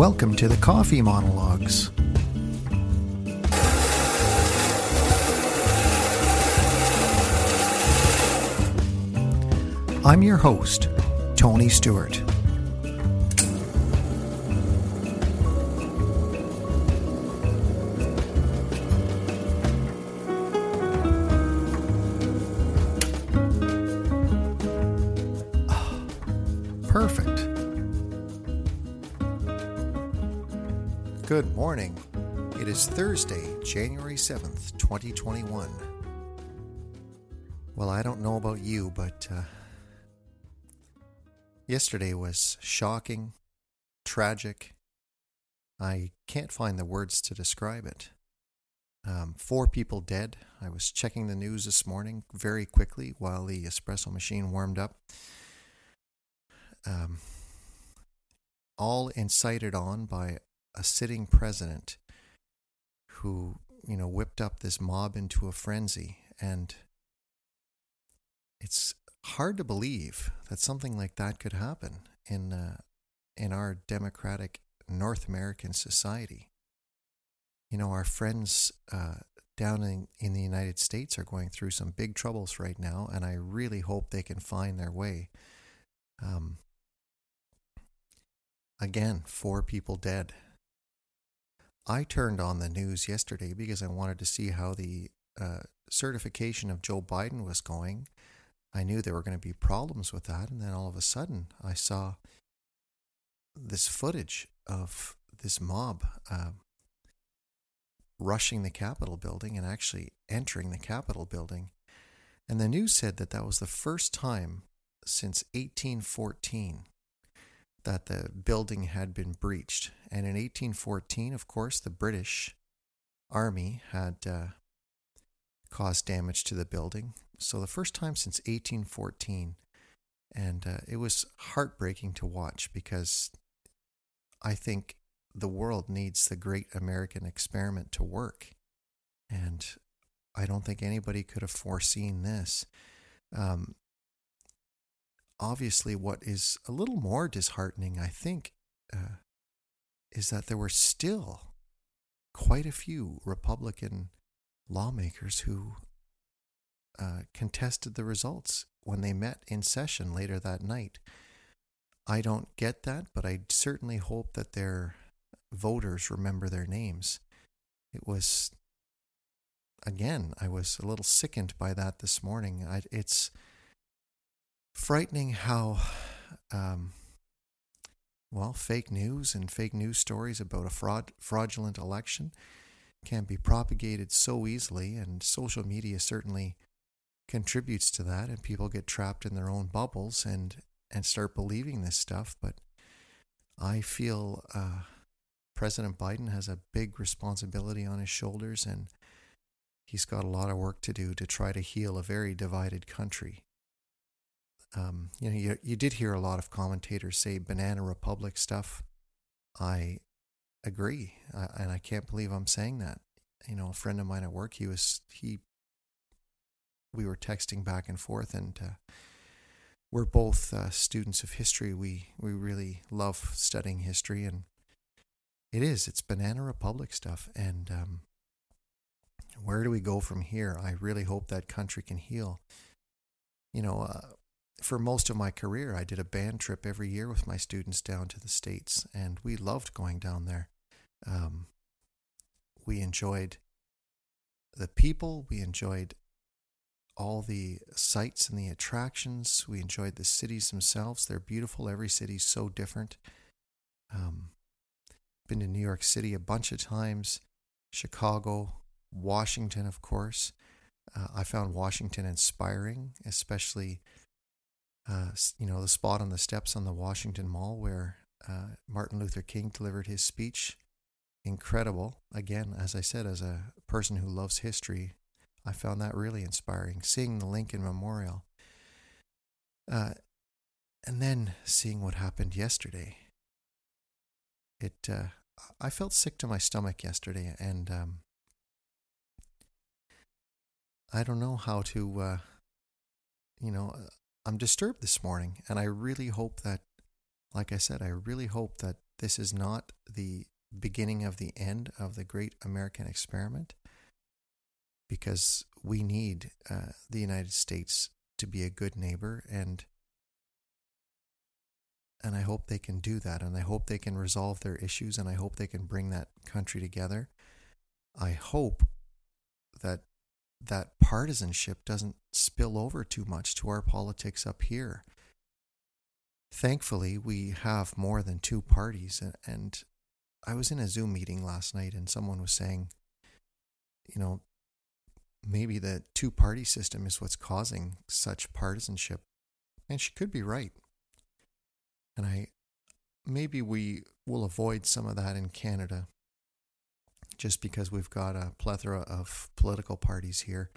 Welcome to the Coffee Monologues. I'm your host, Tony Stewart. Good morning. It is Thursday, January 7th, 2021. Well, I don't know about you, but uh, yesterday was shocking, tragic. I can't find the words to describe it. Um, four people dead. I was checking the news this morning very quickly while the espresso machine warmed up. Um, all incited on by a sitting president who, you know, whipped up this mob into a frenzy. And it's hard to believe that something like that could happen in, uh, in our democratic North American society. You know, our friends uh, down in, in the United States are going through some big troubles right now, and I really hope they can find their way. Um, again, four people dead. I turned on the news yesterday because I wanted to see how the uh, certification of Joe Biden was going. I knew there were going to be problems with that, and then all of a sudden I saw this footage of this mob uh, rushing the Capitol building and actually entering the Capitol building. And the news said that that was the first time since 1814 that the building had been breached. And in 1814, of course, the British Army had uh, caused damage to the building. So the first time since 1814. And uh, it was heartbreaking to watch because I think the world needs the great American experiment to work. And I don't think anybody could have foreseen this. Um, obviously, what is a little more disheartening, I think, uh, is that there were still quite a few Republican lawmakers who uh, contested the results when they met in session later that night. I don't get that, but I certainly hope that their voters remember their names. It was, again, I was a little sickened by that this morning. I, it's frightening how, um, well, fake news and fake news stories about a fraud, fraudulent election can be propagated so easily, and social media certainly contributes to that, and people get trapped in their own bubbles and and start believing this stuff. But I feel uh, President Biden has a big responsibility on his shoulders, and he's got a lot of work to do to try to heal a very divided country. Um, you know, you, you did hear a lot of commentators say banana republic stuff. I agree, uh, and I can't believe I'm saying that. You know, a friend of mine at work, he was he. We were texting back and forth, and uh, we're both uh, students of history. We we really love studying history, and it is it's banana republic stuff. And um, where do we go from here? I really hope that country can heal. You know, uh, for most of my career, I did a band trip every year with my students down to the states, and we loved going down there. Um, we enjoyed the people. We enjoyed all the sights and the attractions. We enjoyed the cities themselves. They're beautiful. Every city's so different. Um, been to New York City a bunch of times, Chicago, Washington, of course. Uh, I found Washington inspiring, especially uh, you know the spot on the steps on the Washington Mall where uh, Martin Luther King delivered his speech. Incredible. Again, as I said, as a person who loves history, I found that really inspiring. Seeing the Lincoln Memorial. Uh, and then seeing what happened yesterday. It, uh, I felt sick to my stomach yesterday, and um, I don't know how to, uh, you know, I'm disturbed this morning, and I really hope that, like I said, I really hope that this is not the beginning of the end of the great American experiment because we need uh, the United States to be a good neighbor and and I hope they can do that and I hope they can resolve their issues and I hope they can bring that country together. I hope that that partisanship doesn't spill over too much to our politics up here. Thankfully, we have more than two parties and, I was in a Zoom meeting last night and someone was saying, you know, maybe the two party system is what's causing such partisanship. And she could be right. And I maybe we will avoid some of that in Canada just because we've got a plethora of political parties here.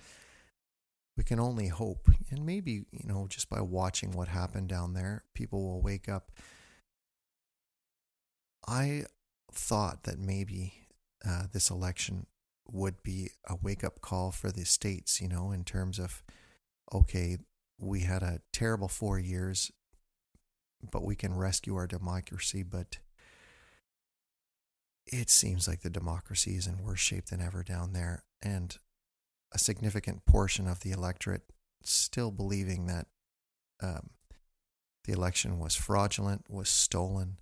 We can only hope. And maybe, you know, just by watching what happened down there, people will wake up. I thought that maybe uh, this election would be a wake up call for the states, you know, in terms of, okay, we had a terrible four years, but we can rescue our democracy. But it seems like the democracy is in worse shape than ever down there. And a significant portion of the electorate still believing that um, the election was fraudulent, was stolen,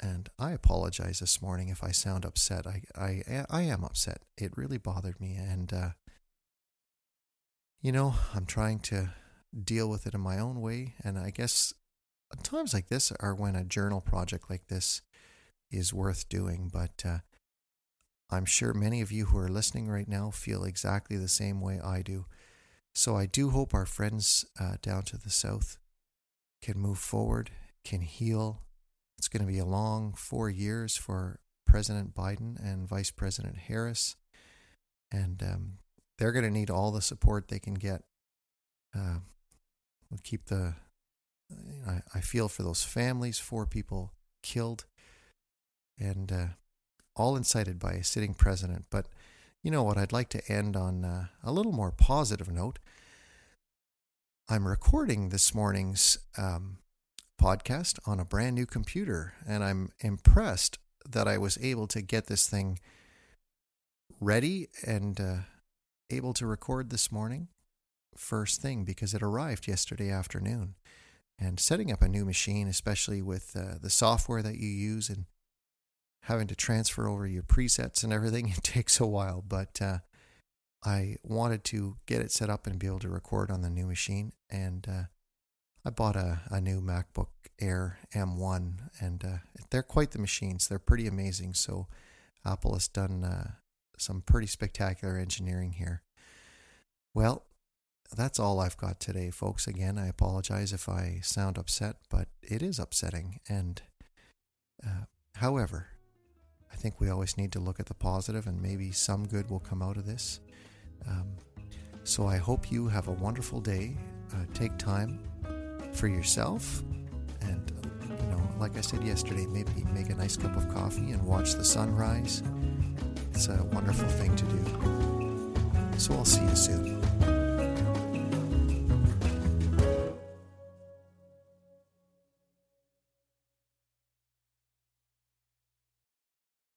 and I apologize this morning if I sound upset. I I I am upset. It really bothered me, and uh, you know I'm trying to deal with it in my own way. And I guess times like this are when a journal project like this is worth doing. But uh, I'm sure many of you who are listening right now feel exactly the same way I do. So I do hope our friends uh, down to the south can move forward, can heal, it's going to be a long four years for President Biden and Vice President Harris. And um, they're going to need all the support they can get. Uh, we'll keep the. I, I feel for those families, four people killed, and uh, all incited by a sitting president. But you know what? I'd like to end on uh, a little more positive note. I'm recording this morning's um, podcast on a brand new computer. And I'm impressed that I was able to get this thing ready and uh, able to record this morning first thing because it arrived yesterday afternoon. And setting up a new machine, especially with uh, the software that you use and having to transfer over your presets and everything, it takes a while. But uh, I wanted to get it set up and be able to record on the new machine. And uh, I bought a, a new MacBook Air M1, and uh, they're quite the machines. They're pretty amazing. So, Apple has done uh, some pretty spectacular engineering here. Well, that's all I've got today, folks. Again, I apologize if I sound upset, but it is upsetting. And uh, however, I think we always need to look at the positive, and maybe some good will come out of this. Um, so I hope you have a wonderful day. Uh, take time for yourself. And, you know, like I said yesterday, maybe make a nice cup of coffee and watch the sunrise. It's a wonderful thing to do. So I'll see you soon.